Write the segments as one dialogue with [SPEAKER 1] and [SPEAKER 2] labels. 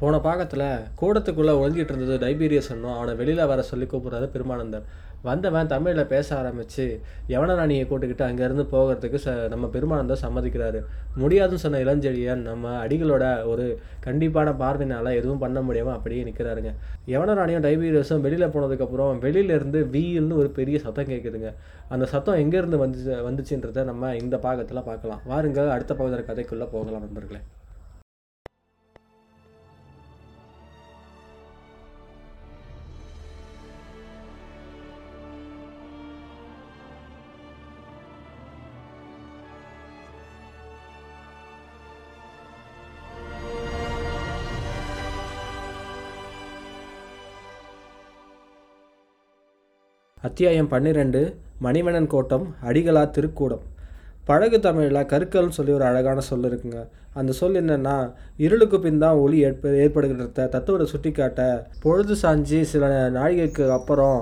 [SPEAKER 1] போன பாகத்தில் கூடத்துக்குள்ளே ஒழிஞ்சிட்டு இருந்தது டைபீரியஸ் என்னும் அவனை வெளியில் வர சொல்லி கூப்பிட்றாரு பெருமானந்தர். வந்தவன் தமிழில் பேச ஆரம்பித்து யவனராணியை கூட்டுக்கிட்டு அங்கேருந்து போகிறதுக்கு ச நம்ம பெருமானந்தர் சம்மதிக்கிறாரு. முடியாதுன்னு சொன்ன இளஞ்செழியன் நம்ம அடிகளோட ஒரு கண்டிப்பான பார்வையினால் எதுவும் பண்ண முடியாமல் அப்படியே நிற்கிறாருங்க யவனராணியும் டைபீரியஸும் வெளியில் போனதுக்கப்புறம் வெளியிலேருந்து வீல்னு ஒரு பெரிய சத்தம் கேட்குதுங்க அந்த சத்தம் எங்கேருந்து வந்து வந்துச்சுன்றதை நம்ம இந்த பாகத்தில் பார்க்கலாம். வாருங்க அடுத்த பகுதியில் கதைக்குள்ளே போகலாம் நண்பர்களே. அத்தியாயம் பன்னிரெண்டு மணிவண்ணன் கோட்டம் அடிகளா திருக்கூடம். பழகு தமிழில் கருக்கல்னு சொல்லி ஒரு அழகான சொல் இருக்குங்க. அந்த சொல் என்னென்னா இருளுக்கு பின் தான் ஒளி ஏற்ப ஏற்படுகிறத தத்துவத்தை சுட்டி காட்ட பொழுது சாஞ்சி சில நாழிகைக்கு அப்புறம்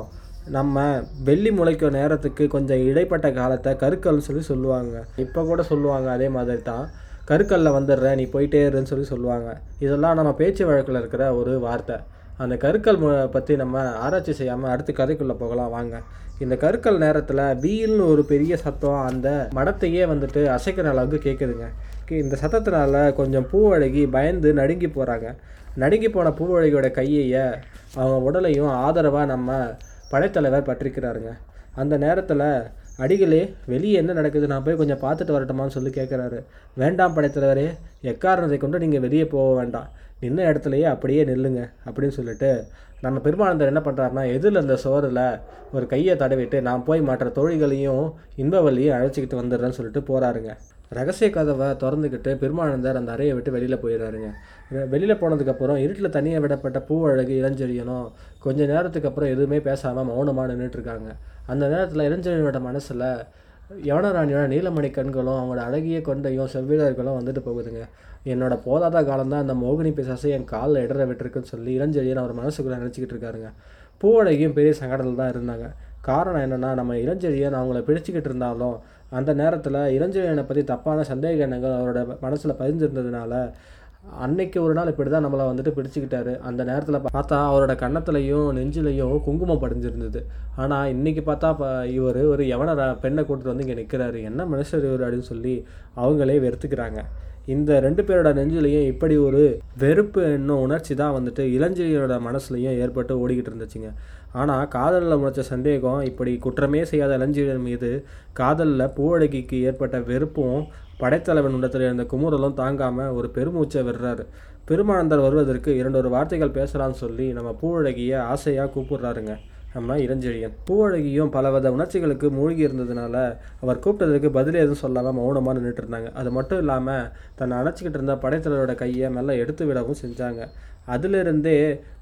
[SPEAKER 1] நம்ம வெள்ளி முளைக்கும் நேரத்துக்கு கொஞ்சம் இடைப்பட்ட காலத்தை கருக்கல்னு சொல்லி சொல்லுவாங்க. இப்போ கூட சொல்லுவாங்க அதே மாதிரி தான். கருக்கல்ல வந்துடுறேன் நீ போயிட்டே இருன்னு சொல்லி சொல்லுவாங்க. இதெல்லாம் நம்ம பேச்சு வழக்கில் இருக்கிற ஒரு வார்த்தை. அந்த கருக்கல் பற்றி நம்ம ஆராய்ச்சி செய்யாமல் அடுத்து கதைக்குள்ளே போகலாம் வாங்க. இந்த கருக்கல் நேரத்தில் வீல்னு ஒரு பெரிய சத்தம் அந்த மடத்தையே வந்துட்டு அசைக்கிற அளவுக்கு கேட்குதுங்க இந்த சத்தத்தினால கொஞ்சம் பூவழகி பயந்து நடுங்கி போகிறாங்க நடுங்கி போன பூவழகியோட கையைய அவங்க உடலையும் ஆதரவாக நம்ம படைத்தலைவர் பற்றிக்கிறாருங்க. அந்த நேரத்தில் அடிகளே வெளியே என்ன நடக்குது? நான் போய் கொஞ்சம் பார்த்துட்டு வரட்டுமான்னு சொல்லி கேட்குறாரு வேண்டாம் படைத்தலைவரே எக்காரணத்தை கொண்டு நீங்கள் வெளியே போக வேண்டாம். நின்ன இடத்துலையே அப்படியே நில்லுங்க அப்படின்னு சொல்லிட்டு நம்ம பெருமானந்தர் என்ன பண்ணுறாருனா எதிரில் இந்த சோறில் ஒரு கையை தடவிட்டு நான் போய் மற்ற தோழிகளையும் இன்பவல்லியும் அழைச்சிக்கிட்டு வந்துடுறேன்னு சொல்லிட்டு போகிறாருங்க ரகசிய கதவை திறந்துக்கிட்டு பெருமானந்தர் அந்த அறையை விட்டு வெளியில் போயிடுறாருங்க. வெளியில் போனதுக்கப்புறம் இருட்டில் தனியாக விடப்பட்ட பூவழகு இளஞ்செழியனும் கொஞ்ச நேரத்துக்கு அப்புறம் எதுவுமே பேசாமல் மௌனமாக நின்றுட்டுருக்காங்க அந்த நேரத்தில் இளஞ்செழியனோட மனசில் யவனராணியோட நீலமணி கண்களும் அவங்களோட அழகிய கொண்டையும் செவ்விடர்களும் வந்துட்டு போகுதுங்க. என்னோட போதாத காலம்தான் அந்த மோகினி பிசாசை என் காலில் இடற விட்டுருக்குன்னு சொல்லி இளஞ்செழியன் அவர் மனசுக்குள்ளே நினச்சிக்கிட்டு இருக்காருங்க. பூவழகியும் பெரிய சங்கடத்தில் தான் இருந்தாங்க. காரணம் என்னென்னா நம்ம இளஞ்செழியன் அவங்கள பிடிச்சிக்கிட்டு இருந்தாலும் அந்த நேரத்தில் இளஞ்செழியனை பற்றி தப்பான சந்தேக எண்ணங்கள் அவரோட மனசில் பதிஞ்சிருந்ததுனால அன்னைக்கு ஒரு நாள் இப்படி தான் நம்மளை வந்துட்டு பிடிச்சிக்கிட்டாரு. அந்த நேரத்தில் பார்த்தா அவரோட கன்னத்துலையும் நெஞ்சிலையும் குங்குமம் படிஞ்சிருந்தது. ஆனால் இன்றைக்கி பார்த்தா இப்போ இவர் ஒரு எவனை பெண்ணை கூட்டிட்டு வந்து இங்கே நிற்கிறாரு என்ன மனுஷர் இவர் அப்படின்னு சொல்லி அவங்களே வெறுத்துக்கிறாங்க. இந்த ரெண்டு பேரோட நெஞ்சிலையும் இப்படி ஒரு வெறுப்பு என்னும் உணர்ச்சி தான் வந்துட்டு இளஞ்செழியனோட மனசுலையும் ஏற்பட்டு ஓடிக்கிட்டு இருந்துச்சுங்க. ஆனால் காதலில் முளைச்ச சந்தேகம் இப்படி குற்றமே செய்யாத இளஞ்செழியன் மீது காதலில் பூவழகிக்கு ஏற்பட்ட வெறுப்பும் படைத்தலைவன் உடத்தில் இருந்த குமுறலும் தாங்காமல் ஒரு பெருமூச்சை விடுறாரு. பெருமானந்தர் வருவதற்கு இரண்டு ஒரு வார்த்தைகள் பேசலான்னு சொல்லி நம்ம பூவழகியை ஆசையாக கூப்பிடுறாருங்க. நம்ம இளஞ்செழியன். பூவழகியும் பலவித உணர்ச்சிகளுக்கு மூழ்கி இருந்ததுனால அவர் கூப்பிட்டதுக்கு பதில் எதுவும் சொல்லாமல் மௌனமாக நின்றுட்டு இருந்தாங்க. அது மட்டும் இல்லாமல் தன்னை அணைச்சிக்கிட்டு இருந்த படைத்தலைவரோட கையை மெல்ல எடுத்து விடவும் செஞ்சாங்க. அதிலிருந்தே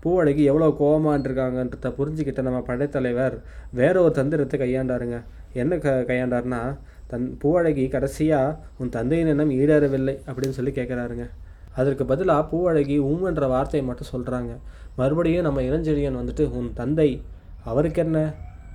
[SPEAKER 1] பூவழகி எவ்வளோ கோவமாகருக்காங்கன்றத புரிஞ்சுக்கிட்ட நம்ம படைத்தலைவர் வேற ஒரு தந்திரத்தை கையாண்டாருங்க. என்ன க கையாண்டாருன்னா தன் பூவழகி கடைசியாக உன் தந்தையின் எண்ணம் ஈடேறவில்லை அப்படின்னு சொல்லி கேட்குறாருங்க அதற்கு பதிலாக பூவழகி ஊம்ன்ற வார்த்தையை மட்டும் சொல்கிறாங்க மறுபடியும் நம்ம இளஞ்செழியன் வந்துட்டு உன் தந்தை அவருக்கு என்ன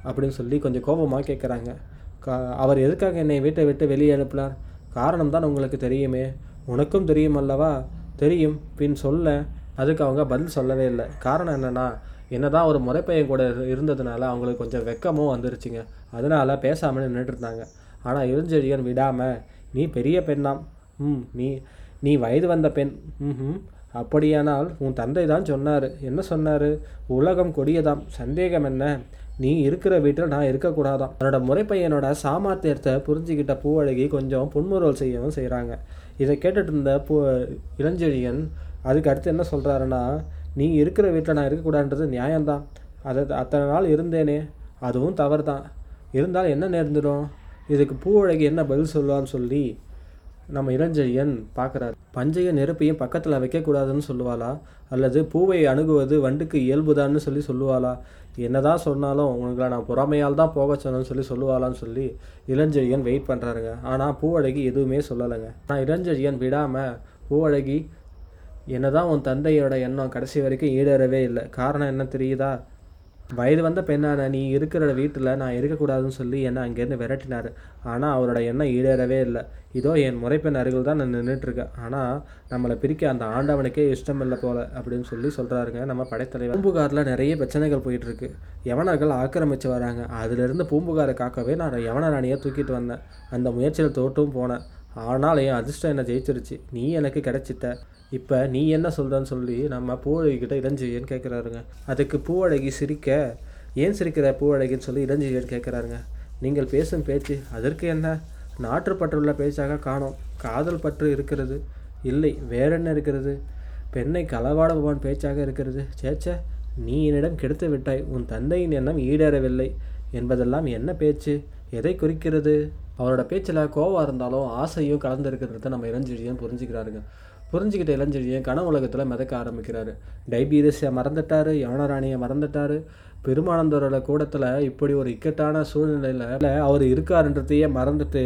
[SPEAKER 1] அப்படின்னு சொல்லி கொஞ்சம் கோபமாக கேட்குறாங்க கா அவர் எதுக்காக என்னை வீட்டை விட்டு வெளியே அனுப்பினார்? காரணம் தான் உங்களுக்கு தெரியுமே. உனக்கும் தெரியும் அல்லவா? தெரியும். பின் சொல்ல. அதுக்கு அவங்க பதில் சொல்லவே இல்லை. காரணம் என்னென்னா என்னதான் ஒரு முறைப்பையன் கூட இருந்ததுனால அவங்களுக்கு கொஞ்சம் வெக்கமும் வந்துருச்சுங்க. அதனால் பேசாமல் நின்றுட்டு இருந்தாங்க. ஆனால் இளஞ்செழியன் விடாமல் நீ பெரிய பெண்ணாம் ம் நீ நீ வயது வந்த பெண். ம் அப்படியானால் உன் தந்தை தான் சொன்னார். என்ன சொன்னார்? உலகம் கொடியதாம். சந்தேகம் என்ன? நீ இருக்கிற வீட்டில் நான் இருக்கக்கூடாதான் தன்னோட முறைப்பையனோட சாமர்த்தியத்தை புரிஞ்சுக்கிட்ட பூவழகி கொஞ்சம் புன்முறுவல் செய்யவும் செய்கிறாங்க இதை கேட்டுட்டு இருந்த பூ இளஞ்செழியன் அதுக்கு அடுத்து என்ன சொல்கிறாருன்னா நீ இருக்கிற வீட்டில் நான் இருக்கக்கூடாதுன்றது நியாயம்தான். அதை அத்தனை நாள் இருந்தேனே. அதுவும் தவறு தான் இருந்தால் என்ன நேர்ந்துடும்? இதுக்கு பூவழகி என்ன பதில் சொல்லான்னு சொல்லி நம்ம இளஞ்செழியன் பார்க்குறாரு. பஞ்சைய நெருப்பையும் பக்கத்தில் வைக்கக்கூடாதுன்னு சொல்லுவாளா? அல்லது பூவை அணுகுவது வண்டுக்கு இயல்புதான்னு சொல்லி சொல்லுவாளா? என்னதான் சொன்னாலும் உங்களை நான் பொறாமையால் தான் போக சொன்னேன்னு சொல்லி சொல்லுவாளான்னு சொல்லி இளஞ்செழியன் வெயிட் பண்ணுறாருங்க ஆனால் பூவழகி எதுவுமே சொல்லலைங்க. ஆனால் இளஞ்செழியன் விடாமல் பூவழகி என்னதான் உன் தந்தையோட எண்ணம் கடைசி வரைக்கும் ஈடேறவே இல்லை. காரணம் என்ன தெரியுதா? வயது வந்த பெண்ணான நீ இருக்கிற வீட்டில் நான் இருக்கக்கூடாதுன்னு சொல்லி என்னை அங்கேருந்து விரட்டினார். ஆனால் அவரோட எண்ணம் ஈடேறவே இல்லை. இதோ என் முறைப்பெண் அருகில் தான் நான் நின்றுட்டுருக்கேன். ஆனால் நம்மளை பிரிக்க அந்த ஆண்டவனுக்கே இஷ்டம் இல்லை போல அப்படின்னு சொல்லி சொல்கிறாருங்க நம்ம படைத்தலைவர். பூம்புகாரில் நிறைய பிரச்சனைகள் போயிட்டுருக்கு. யவனர்கள் ஆக்கிரமித்து வராங்க. அதிலிருந்து பூம்புகாரை காக்கவே நான் யவன ராணியை தூக்கிட்டு வந்தேன். அந்த முயற்சியில் தோட்டும் போனேன். ஆனால் என் அதிர்ஷ்டம் என்னை ஜெயிச்சிருச்சு. நீ எனக்கு கிடைச்சித்த இப்போ நீ என்ன சொல்கிறன்னு சொல்லி நம்ம பூவழகிக்கிட்ட இளஞ்செழியன் கேட்குறாருங்க அதுக்கு பூவழகி சிரிக்க ஏன் சிரிக்கிற பூவழகின்னு சொல்லி இளஞ்செய்யன்னு கேட்குறாருங்க நீங்கள் பேசும் பேச்சு அதற்கு என்ன? நாற்றுப்பற்றுள்ள பேச்சாக காணோம். காதல் பற்று இருக்கிறது. இல்லை வேற என்ன இருக்கிறது? பெண்ணை களவாடுபவன் பேச்சாக இருக்கிறது. சேச்ச நீ என்னிடம் கெடுத்து விட்டாய். உன் தந்தையின் எண்ணம் ஈடேறவில்லை. என்பதெல்லாம் என்ன பேச்சு? எதை குறிக்கிறது? அவரோட பேச்சில் கோவம் இருந்தாலும் ஆசையும் கலந்துருக்கிறத நம்ம இளஞ்செழியன் புரிஞ்சுக்கிறாருங்க. புரிஞ்சுக்கிட்ட இளஞ்செழியன் கன உலகத்தில் மிதக்க ஆரம்பிக்கிறாரு. டைபீரிஸை மறந்துட்டாரு யவனராணியை மறந்துட்டாரு. பெருமானந்தரோட கூடத்தில் இப்படி ஒரு இக்கட்டான சூழ்நிலையில் அவர் இருக்காருன்றதையே மறந்துட்டு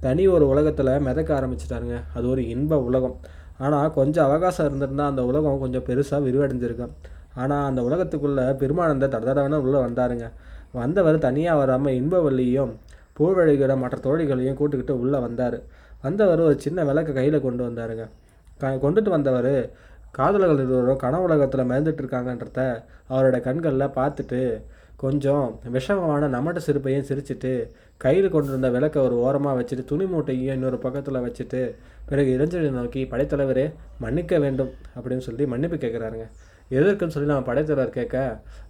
[SPEAKER 1] தனி ஒரு உலகத்தில் மிதக்க ஆரம்பிச்சிட்டாருங்க. அது ஒரு இன்ப உலகம். ஆனால் கொஞ்சம் அவகாசம் இருந்திருந்தால் அந்த உலகம் கொஞ்சம் பெருசாக விரிவடைஞ்சிருக்கும். ஆனால் அந்த உலகத்துக்குள்ளே பெருமானந்தர் தடதடவன உள்ளே வந்தாருங்க. வந்தவர் தனியாக வராமல் இன்பவல்லியும் பூவழகியோட மற்ற தோழிகளையும் கூட்டுக்கிட்டு உள்ளே வந்தார். வந்தவர் ஒரு சின்ன விளக்கை கையில் கொண்டு வந்தாருங்க. க கொண்டுட்டு வந்தவர் காதலர்கள் இருவரும் கனவுலகத்தில் மிதந்துட்டு இருக்காங்கன்றத அவரோட கண்களில் பார்த்துட்டு கொஞ்சம் விஷமமான நமட்ட சிரிப்பையும் சிரிச்சிட்டு கையில் கொண்டு வந்த விளக்கை ஒரு ஓரமாக வச்சுட்டு துணி மூட்டையும் இன்னொரு பக்கத்தில் வச்சுட்டு பிறகு இளைஞரை நோக்கி படைத்தலைவரே மன்னிக்க வேண்டும் அப்படின்னு சொல்லி மன்னிப்பு கேட்குறாருங்க எதற்குன்னு சொல்லி நம்ம படைத்தலைவர் கேட்க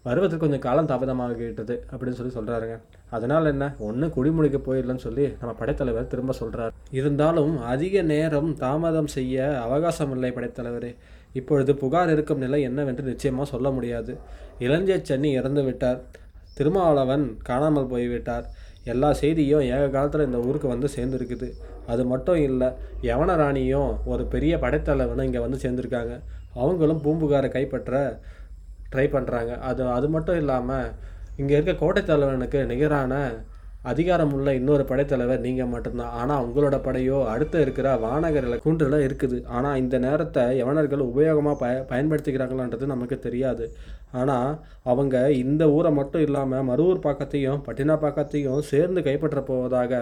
[SPEAKER 1] வருவதற்கு கொஞ்சம் காலம் தாமதமாகிட்டது அப்படின்னு சொல்லி சொல்கிறாருங்க அதனால் என்ன? ஒன்று குடிமுடிக்க போயிடலன்னு சொல்லி நம்ம படைத்தலைவர் திரும்ப சொல்கிறார் இருந்தாலும் அதிக நேரம் தாமதம் செய்ய அவகாசம் இல்லை படைத்தலைவரே. இப்பொழுது புகார் இருக்கும் நிலை என்னவென்று நிச்சயமாக சொல்ல முடியாது. இளஞ்சை சென்னி இறந்து விட்டார். திருமாவளவன் காணாமல் போய்விட்டார். எல்லா செய்தியும் ஏக காலத்தில் இந்த ஊருக்கு வந்து சேர்ந்துருக்குது. அது மட்டும் இல்லை யவன ராணியும் ஒரு பெரிய படைத்தலைவனும் இங்கே வந்து சேர்ந்துருக்காங்க. அவங்களும் பூம்புகாரை கைப்பற்ற ட்ரை பண்ணுறாங்க அது அது மட்டும் இல்லாமல் இங்கே இருக்க கோட்டைத்தலைவனுக்கு நிகரான அதிகாரம் உள்ள இன்னொரு படைத்தலைவர் நீங்கள் மட்டும்தான். ஆனால் உங்களோட படையோ அடுத்த இருக்கிற வானகரில் கூண்டில் இருக்குது. ஆனால் இந்த நேரத்தை யவனர்கள் உபயோகமாக பய பயன்படுத்திக்கிறாங்களான்றது நமக்கு தெரியாது. ஆனால் அவங்க இந்த ஊரை மட்டும் இல்லாமல் மருவூர் பாக்கத்தையும் பட்டினா பாக்கத்தையும் சேர்ந்து கைப்பற்ற போவதாக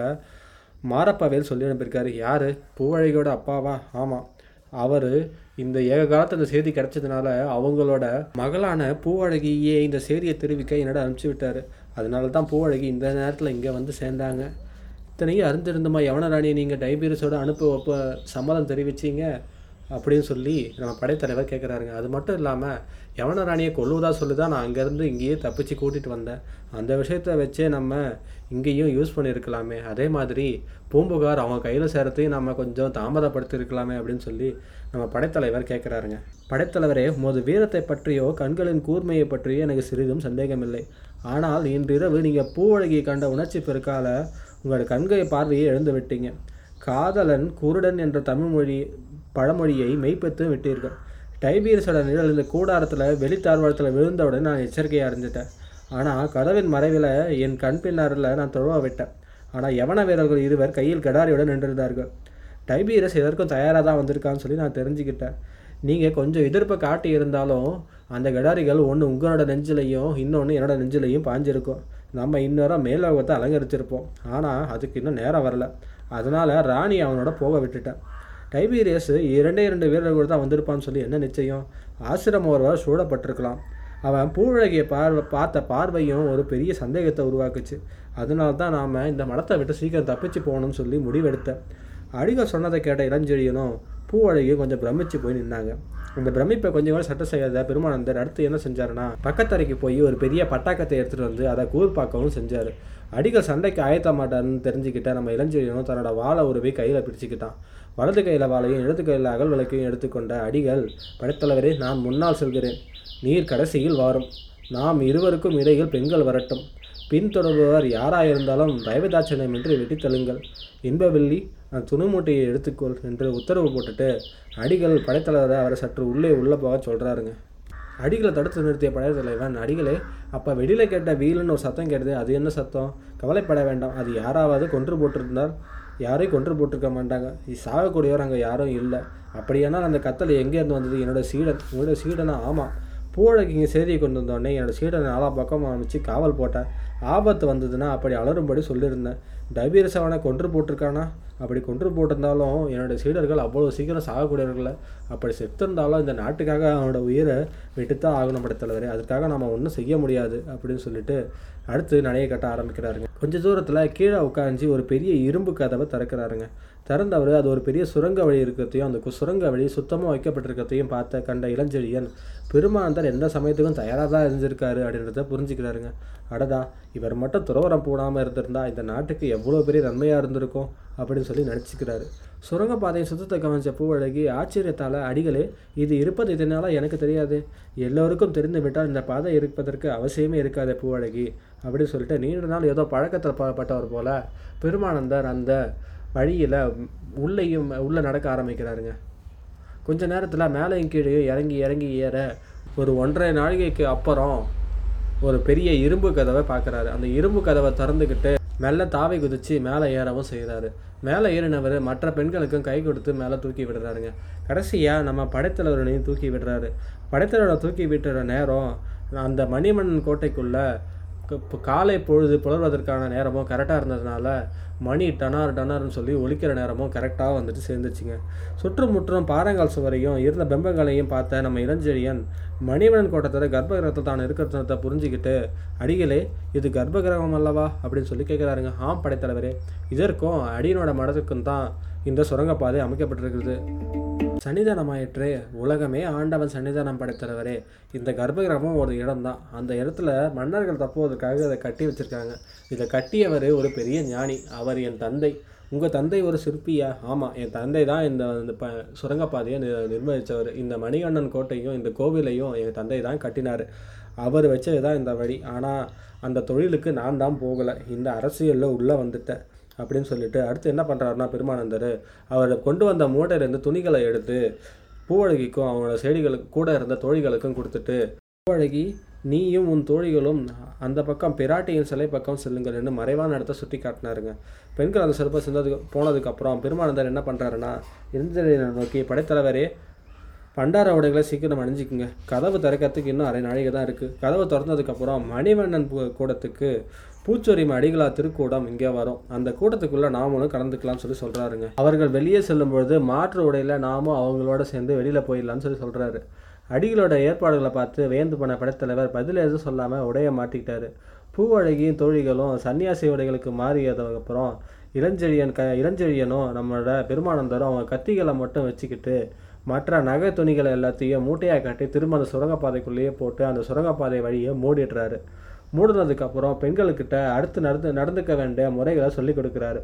[SPEAKER 1] மாரப்பாவேல் சொல்லி அனுப்பியிருக்காரு. யார்? பூவழகியோட அப்பாவா? ஆமாம் அவர் இந்த ஏக காலத்தில் இந்த செய்தி கிடைச்சதுனால அவங்களோட மகளான பூவழகியே இந்த செய்தியை தெரிவிக்க என்னோட அனுப்பிச்சி விட்டார். அதனால தான் பூவழகி இந்த நேரத்தில் இங்கே வந்து சேர்ந்தாங்க. இத்தனையும் அறிந்திருந்தமா யவன நீங்கள் டைபீரியஸோட அனுப்ப சம்மதம் தெரிவிச்சிங்க? அப்படின்னு சொல்லி நம்ம படைத்தலைவர் கேட்குறாருங்க அது மட்டும் இல்லாமல் யவன ராணியை கொல்லுவதா சொல்லி தான் நான் அங்கேருந்து இங்கேயே தப்பிச்சு கூட்டிகிட்டு வந்தேன். அந்த விஷயத்த வச்சே நம்ம இங்கேயும் யூஸ் பண்ணியிருக்கலாமே. அதே மாதிரி பூம்புகார் அவங்க கையில் சேரத்தையும் நம்ம கொஞ்சம் தாமதப்படுத்தியிருக்கலாமே அப்படின்னு சொல்லி நம்ம படைத்தலைவர் கேட்குறாருங்க படைத்தலைவரே உமது வீரத்தை பற்றியோ கண்களின் கூர்மையை பற்றியோ எனக்கு சிறிதும் சந்தேகமில்லை. ஆனால் இன்றிரவு நீங்கள் பூவழகியை கண்ட உணர்ச்சி பெருக்கால உங்களோட கண்கை பார்வையை எழுந்து விட்டீங்க காதலன் குருடன் என்ற தமிழ் மொழி பழமொழியை மெய்ப்பத்து விட்டீர்கள். டைபீரியஸோட நிழல் இந்த கூடாரத்தில் வெளித்தாழ்வாரத்தில் விழுந்தவுடன் நான் எச்சரிக்கையாக இருந்துட்டேன் ஆனால் கதவின் மறைவில் என் கண் பின்னரில் நான் தொழுவ விட்டேன். ஆனால் யவன வீரர்கள் இருவர் கையில் கடாரியுடன் நின்றிருந்தார்கள். டைபீரியஸ் எதற்கும் தயாராக தான் வந்திருக்கான்னு சொல்லி நான் தெரிஞ்சுக்கிட்டேன். நீங்கள் கொஞ்சம் எதிர்ப்பை காட்டி இருந்தாலும் அந்த கடாரிகள் ஒன்று உங்களோட நெஞ்சிலையும் இன்னொன்று என்னோட நெஞ்சிலையும் பாஞ்சிருக்கும். நம்ம இன்னொரு மேலோகத்தை அலங்கரிச்சிருப்போம். ஆனால் அதுக்கு இன்னும் நேரம் வரல. அதனால் ராணி அவனோட போக விட்டுட்டேன். டைபீரியஸ் இரண்டே இரண்டு வீரர்கள் தான் வந்திருப்பான்னு சொல்லி என்ன நிச்சயம்? ஆசிரமம் ஒருவர் சூழப்பட்டிருக்கலாம். அவன் பூவழகியை பார்வை பார்த்த பார்வையும் ஒரு பெரிய சந்தேகத்தை உருவாக்குச்சு. அதனால தான் நாம் இந்த மடத்தை விட்டு சீக்கிரம் தப்பிச்சு போகணும்னு சொல்லி முடிவெடுத்தேன். அடிகள் சொன்னதை கேட்ட இளஞ்செழியனும் பூவழகியும் கொஞ்சம் பிரமிச்சு போய் நின்னாங்க. இந்த பிரமிப்பை கொஞ்சம் கூட சட்ட செய்யாத பெருமானந்தர் அடுத்து என்ன செஞ்சாருன்னா பக்கத்தரைக்கு போய் ஒரு பெரிய பட்டாக்கத்தை எடுத்துகிட்டு வந்து அதை கூர்பாக்கவும் செஞ்சார். அடிகள் சண்டைக்கு ஆயத்த மாட்டாருன்னு தெரிஞ்சுக்கிட்ட நம்ம இளஞ்செழியனும் தன்னோட வாழை உருவி கையில் பிடிச்சிக்கிட்டான். வலது கையில் வாழையும் இடது கையில் அகல் விளக்கையும் எடுத்துக்கொண்ட அடிகள் படைத்தலைவரே நான் முன்னால் செல்கிறேன். நீர் கடைசியில் வாரும். நாம் இருவருக்கும் இடையில் பெண்கள் வரட்டும். பின்தொடர்பவர் யாராயிருந்தாலும் தயவதாட்சணியமின்றி வெட்டித்தழுங்கள் இன்பவெள்ளி அந்த துணுமூட்டையை எடுத்துக்கொள் என்று உத்தரவு போட்டுட்டு அடிகள் படைத்தலைவரை அவரை சற்று உள்ளே உள்ளே போக சொல்கிறாருங்க அடிகளை தடுத்து நிறுத்திய படைத்தலைவன் அடிகளே அப்போ வெளியில் கேட்ட வீலுன்னு ஒரு சத்தம் கேட்டது அது என்ன சத்தம்? கவலைப்பட வேண்டாம். அது யாராவது கொன்று போட்டிருந்தால் யாரையும் கொன்று போட்டிருக்க மாட்டாங்க. சாகக்கூடியவர் அங்கே யாரும் இல்லை. அப்படியானால் அந்த கத்தல் எங்கேருந்து வந்தது? என்னோட சீடன் என்னோடய சீடனா? ஆமாம். பூழைக்கு இங்கே செய்தியை கொண்டு வந்தோடனே என்னோடய சீடனை நாலா பக்கம் அமைச்சு காவல் போட்டேன் ஆபத்து வந்ததுன்னா அப்படி அலறும்படி சொல்லியிருந்தேன். டபீரசவனை கொன்று போட்டிருக்கானா? அப்படி கொன்று போட்டிருந்தாலும் என்னுடைய சீடர்கள் அவ்வளோ சீக்கிரம் சாகக்கூடியவர்கள அப்படி செத்திருந்தாலும் இந்த நாட்டுக்காக அவனோட உயிரை விட்டுத்தான் ஆகணும் தலைவர். அதுக்காக நம்ம ஒன்றும் செய்ய முடியாது அப்படின்னு சொல்லிட்டு அடுத்து நடைய கட்ட ஆரம்பிக்கிறாருங்க. கொஞ்ச தூரத்தில் கீழே உட்காந்து ஒரு பெரிய இரும்பு கதவை திறக்கிறாருங்க. திறந்தவர் அது ஒரு பெரிய சுரங்க வழி இருக்கிறதையும் அந்த சுரங்க வழி சுத்தமாக வைக்கப்பட்டிருக்கிறதையும் பார்த்த கண்ட இளஞ்செழியன் பெருமானந்தர் எந்த சமயத்துக்கும் தயாராக தான் இருந்திருக்காரு அப்படின்றத புரிஞ்சுக்கிறாருங்க. அடதா இவர் மட்டும் துறவரம் போடாமல் இருந்திருந்தா இந்த நாட்டுக்கு எவ்வளோ பெரிய நன்மையாக இருந்திருக்கும் அப்படின்னு சொல்லி நினச்சிக்கிறாரு சுரங்கப்பாதையை சுத்தத்தை கவனிச்ச பூவழகி ஆச்சரியத்தால் அடிகளே இது இருப்பது இதனால் எனக்கு தெரியாது. எல்லோருக்கும் தெரிந்து விட்டால் இந்த பாதை இருப்பதற்கு அவசியமே இருக்காது பூவழகி அப்படின்னு சொல்லிட்டு நீண்ட நாள் ஏதோ பழக்கத்தில் பட்டவர் போல பெருமானந்தர் அந்த வழியில் உள்ளேயும் உள்ளே நடக்க ஆரம்பிக்கிறாருங்க. கொஞ்ச நேரத்தில் மேலேயும் கீழே இறங்கி இறங்கி ஏற ஒரு ஒன்றரை நாழிகைக்கு அப்புறம் ஒரு பெரிய இரும்பு கதவை பார்க்குறாரு. அந்த இரும்பு கதவை திறந்துக்கிட்டு மெல்ல தாவை குதிச்சு மேலே ஏறவும் செய்கிறாரு. மேலே ஏறினவர் மற்ற பெண்களுக்கும் கை கொடுத்து மேலே தூக்கி விடுறாருங்க. கடைசியாக நம்ம படைத்தலைவரனையும் தூக்கி விடுறாரு. படைத்தலைவரை தூக்கி விட்டுற நேரம் அந்த மணிமன்னன் கோட்டைக்குள்ளே இப்போ காலை பொழுது புலர்வதற்கான நேரமும் கரெக்டாக இருந்ததுனால மணி டனார் டனார்னு சொல்லி ஒழிக்கிற நேரமும் கரெக்டாக வந்துட்டு சேர்ந்துச்சுங்க. சுற்றுமுற்றும் பாறங்கால் சுவரையும் இருந்த பிம்பங்களையும் பார்த்த நம்ம இளஞ்செழியன் மணிவனன் கோட்டத்தோட கர்ப்பகிரகத்தில் தான் இருக்கிறத புரிஞ்சுக்கிட்டு அடிகளே இது கர்ப்பகிரகம் அல்லவா? அப்படின்னு சொல்லி கேட்குறாருங்க ஆம் படைத்தலைவரே இதற்கும் அடியனோட மடத்துக்கும் தான் இந்த சுரங்கப்பாதை அமைக்கப்பட்டிருக்கிறது. சன்னிதானமாயிற்றே உலகமே ஆண்டவன் சன்னிதானம் படைத்தவரே. இந்த கர்ப்பகிரகமும் ஒரு இடம்தான். அந்த இடத்துல மன்னர்கள் தப்புவதற்காக அதை கட்டி வச்சிருக்காங்க. இதை கட்டியவர் ஒரு பெரிய ஞானி. அவர் என் தந்தை. உங்கள் தந்தை ஒரு சிற்பியா? ஆமாம் என் தந்தை தான் இந்த இந்த ப சுரங்கப்பாதையை நிர்வகித்தவர் இந்த மணிகண்ணன் கோட்டையும் இந்த கோவிலையும் என் தந்தை தான் கட்டினார். அவர் வச்சது தான் இந்த வழி. ஆனால் அந்த தொழிலுக்கு நான் தான் போகலை. இந்த அரசியலில் உள்ளே வந்துட்டேன். அப்படின்னு சொல்லிட்டு அடுத்து என்ன பண்ணுறாருன்னா பெருமானந்தர். அவர் கொண்டு வந்த மூட்டையிலேருந்து துணிகளை எடுத்து பூவழகிக்கும் அவங்களோட செடிகளுக்கு கூட இருந்த தோழிகளுக்கும் கொடுத்துட்டு பூவழகி நீயும் உன் தோழிகளும் அந்த பக்கம் பிராட்டியின் சிலை பக்கம் செல்லுங்கள் என்று மறைவான இடத்த சுட்டி காட்டினாருங்க. பெண்கள் அந்த சிறப்பை செஞ்சதுக்கு போனதுக்கப்புறம் பெருமானந்தர் என்ன பண்ணுறாருன்னா இருந்தனை நோக்கி படைத்தலைவரே பண்டார உடைகளை சீக்கிரம் அணிஞ்சிக்குங்க. கதவு திறக்கிறதுக்கு இன்னும் அரை நாழிகை தான் இருக்குது கதவு திறந்ததுக்கப்புறம் மணிவண்ணன் கூடத்துக்கு பூச்சொரி அடிகளா திருக்கூடம் இங்கே வரும். அந்த கூட்டத்துக்குள்ளே நாமளும் கலந்துக்கலாம்னு சொல்லி சொல்கிறாருங்க அவர்கள் வெளியே செல்லும்பொழுது மாற்று உடையில் நாமும் அவங்களோட சேர்ந்து வெளியில் போயிடலாம்னு சொல்லி சொல்கிறாரு அடிகளோட ஏற்பாடுகளை பார்த்து வேந்து போன படைத்தலைவர் பதில் எதுவும் சொல்லாமல் உடைய மாட்டிக்கிட்டாரு. பூவழகியும் தோழிகளும் சன்னியாசி உடைகளுக்கு மாறியதுக்கப்புறம் இளஞ்செழியன் க இளஞ்செழியனும் நம்மளோட பெருமானந்தரும் அவங்க கத்திகளை மட்டும் வச்சுக்கிட்டு மற்ற நகை துணிகளை எல்லாத்தையும் மூட்டையாக கட்டி திரும்ப அந்த சுரங்கப்பாதைக்குள்ளேயே போட்டு அந்த சுரங்கப்பாதை வழியை மூடிடுறாரு. மூடினதுக்கப்புறம் பெண்களுக்கிட்ட அடுத்து நடந்து நடந்துக்க வேண்டிய முறைகளை சொல்லிக் கொடுக்குறாரு.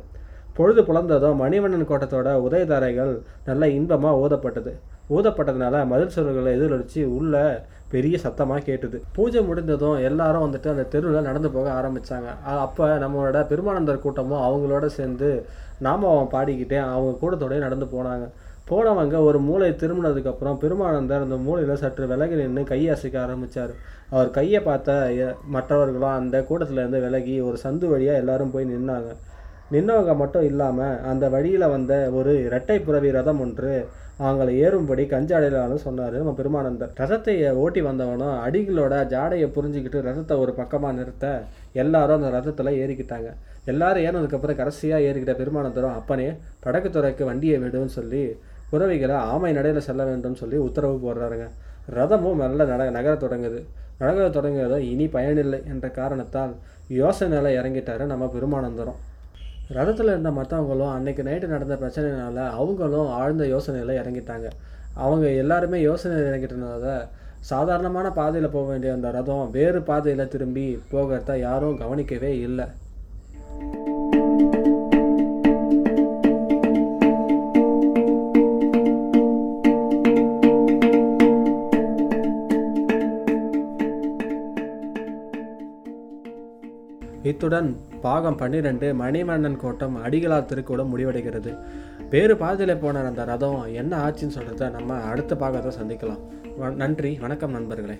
[SPEAKER 1] பொழுது புலர்ந்ததும் மணிவண்ணன் கோட்டத்தோட உதயதாரைகள் நல்ல இன்பமாக ஊதப்பட்டது ஊதப்பட்டதுனால மதில் சுவர்களை எதிரொலிச்சு உள்ள பெரிய சத்தமாக கேட்டுது. பூஜை முடிந்ததும் எல்லாரும் வந்துட்டு அந்த தெருவில் நடந்து போக ஆரம்பித்தாங்க அப்போ நம்மளோட பெருமானந்தர் கூட்டமும் அவங்களோட சேர்ந்து நாமம் பாடிக்கிட்டே அவங்க கூட்டத்தோடய நடந்து போனாங்க. போனவங்க ஒரு மூளை திரும்பினதுக்கப்புறம் பெருமானந்தர் அந்த மூலையில் சற்று விலகி நின்று கையை அசைக்க ஆரம்பித்தார் அவர் கையை பார்த்த மற்றவர்களும் அந்த கூட்டத்திலேருந்து விலகி ஒரு சந்து வழியாக எல்லாரும் போய் நின்னாங்க. நின்னவங்க மட்டும் இல்லாமல் அந்த வழியில் வந்த ஒரு இரட்டை புறவி ரதம் ஒன்று அவங்களை ஏறும்படி கஞ்சாடையிலான்னு சொன்னார் நம்ம பெருமானந்தர். ரதத்தை ஓட்டி வந்தவனும் அடிகளோட ஜாடையை புரிஞ்சுக்கிட்டு ரதத்தை ஒரு பக்கமாக நிறுத்த எல்லாரும் அந்த ரதத்தில் ஏறிக்கிட்டாங்க. எல்லாரும் ஏறினதுக்கப்புறம் கடைசியாக ஏறிக்கிட்ட பெருமானந்தரும் அப்பனே படகுத்துறைக்கு வண்டியை விடுன்னு சொல்லி உறவிகளை ஆமை நடையில் செல்ல வேண்டும் சொல்லி உத்தரவு போடுறாருங்க. ரதமும் மெல்ல நட நகர தொடங்குது. நகரத் தொடங்குறதோ இனி பயனில்லை என்ற காரணத்தால் யோசனையில் இறங்கிட்டாரு நம்ம பெருமானந்தரம். ரதத்தில் இருந்த மற்றவங்களும் அன்னைக்கு நைட்டு நடந்த பிரச்சனைனால அவங்களும் ஆழ்ந்த யோசனையில் இறங்கிட்டாங்க. அவங்க எல்லாருமே யோசனையில் இறங்கிட்டனால சாதாரணமான பாதையில் போக வேண்டிய அந்த ரதம் வேறு பாதையில் திரும்பி போகிறத யாரும் கவனிக்கவே இல்லை. இத்துடன் பாகம் பன்னிரெண்டு மணிமன்னன் கோட்டம் அடிகளார் திருக்கூடம் முடிவடைகிறது. வேறு பாதையில் போன அந்த ரதம் என்ன ஆச்சுன்னு சொல்கிறத நம்ம அடுத்த பாகத்தை சந்திக்கலாம். வ- நன்றி. வணக்கம் நண்பர்களே.